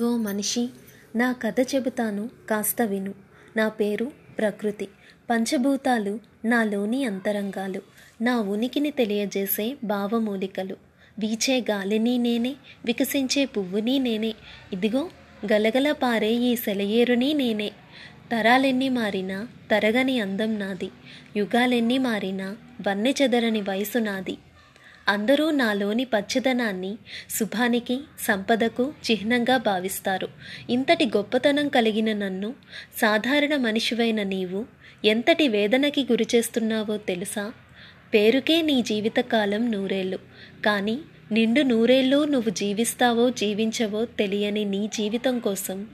ఓ మనిషి నా కథ చెబుతాను కాస్త విను. నా పేరు ప్రకృతి. పంచభూతాలు నాలోని అంతరంగాలు. నా ఉనికిని తెలియజేసే భావమూలికలు. వీచే గాలిని నేనే వికసించే పువ్వుని నేనే. ఇదిగో గలగల పారే ఈ సెలయేరుని నేనే. తరాలెన్ని మారినా తరగని అందం నాది. యుగాలెన్ని మారినా వన్నె చెదరని వయసు నాది. అందరూ నాలోని పచ్చదనాన్ని శుభానికి సంపదకు చిహ్నంగా భావిస్తారు. ఇంతటి గొప్పతనం కలిగిన నన్ను సాధారణ మనిషివైన నీవు ఎంతటి వేదనకి గురిచేస్తున్నావో తెలుసా? పేరుకే నీ జీవితకాలం నూరేళ్ళు. కానీ నిండు నూరేళ్ళు నువ్వు జీవిస్తావో జీవించవో తెలియని నీ జీవితం కోసం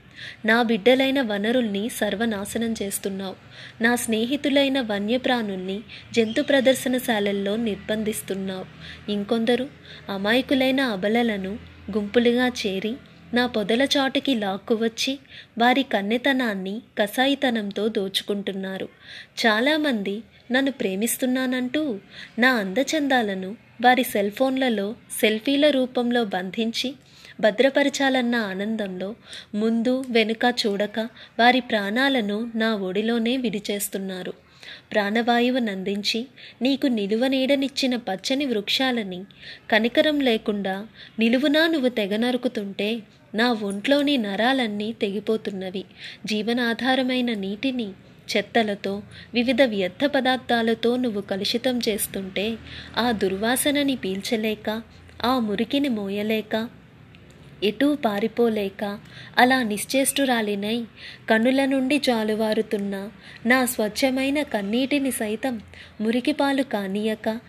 నా బిడ్డలైన వనరుల్ని సర్వనాశనం చేస్తున్నావు. నా స్నేహితులైన వన్యప్రాణుల్ని జంతు ప్రదర్శనశాలల్లో నిర్బంధిస్తున్నావు. ఇంకొందరు అమాయకులైన అబలలను గుంపులుగా చేరి నా పొదల చాటుకి లాక్కువచ్చి వారి కన్నెతనాన్ని కసాయితనంతో దోచుకుంటున్నారు. చాలామంది నన్ను ప్రేమిస్తున్నానంటూ నా అందచందాలను వారి సెల్ ఫోన్లలో సెల్ఫీల రూపంలో బంధించి భద్రపరచాలన్న ఆనందంలో ముందు వెనుక చూడక వారి ప్రాణాలను నా ఒడిలోనే విడిచేస్తున్నారు. ప్రాణవాయువు నందించి నీకు నిలువ నీడనిచ్చిన పచ్చని వృక్షాలని కనికరం లేకుండా నిలువునా నువ్వు తెగ నరుకుతుంటే నా ఒంట్లోని నరాలన్నీ తెగిపోతున్నవి. జీవనాధారమైన నీటిని చెత్తలతో వివిధ వ్యర్థ పదార్థాలతో నువ్వు కలుషితం చేస్తుంటే ఆ దుర్వాసనని పీల్చలేక ఆ మురికిని మోయలేక ఎటూ పారిపోలేక అలా నిశ్చేష్టురాలినై కన్నుల నుండి జాలువారుతున్న నా స్వచ్ఛమైన కన్నీటిని సైతం మురికిపాలు కానీయక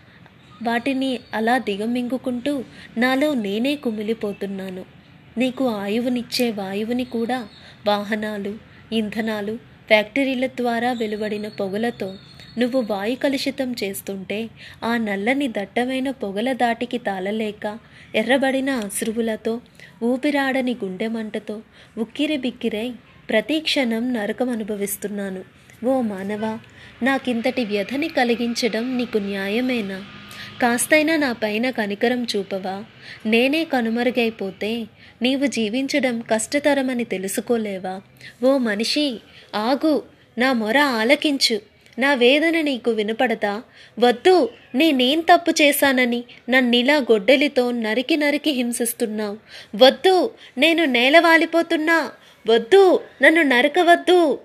వాటిని అలా దిగమింగుకుంటూ నాలో నేనే కుమిలిపోతున్నాను. నీకు ఆయువునిచ్చే వాయువుని కూడా వాహనాలు ఇంధనాలు ఫ్యాక్టరీల ద్వారా వెలువడిన పొగలతో నువ్వు వాయు కలుషితం చేస్తుంటే ఆ నల్లని దట్టమైన పొగల దాటికి తాళలేక ఎర్రబడిన అశ్రువులతో ఊపిరాడని గుండె మంటతో ఉక్కిరి బిక్కిరై ప్రతి క్షణం నరకం అనుభవిస్తున్నాను. ఓ మానవా నాకింతటి వ్యధని కలిగించడం నీకు న్యాయమేనా? కాస్తైనా నా పైన కనికరం చూపవా. నేనే కనుమరుగైపోతే నీవు జీవించడం కష్టతరమని తెలుసుకోలేవా. ఓ మనిషి ఆగు నా మొర ఆలకించు. నా వేదన నీకు వినపడదా. వద్దు నేనేం తప్పు చేశానని నన్నిలా గొడ్డలితో నరికి నరికి హింసిస్తున్నావు. వద్దు నేను నేలవాలిపోతున్నా. వద్దు నన్ను నరకవద్దు.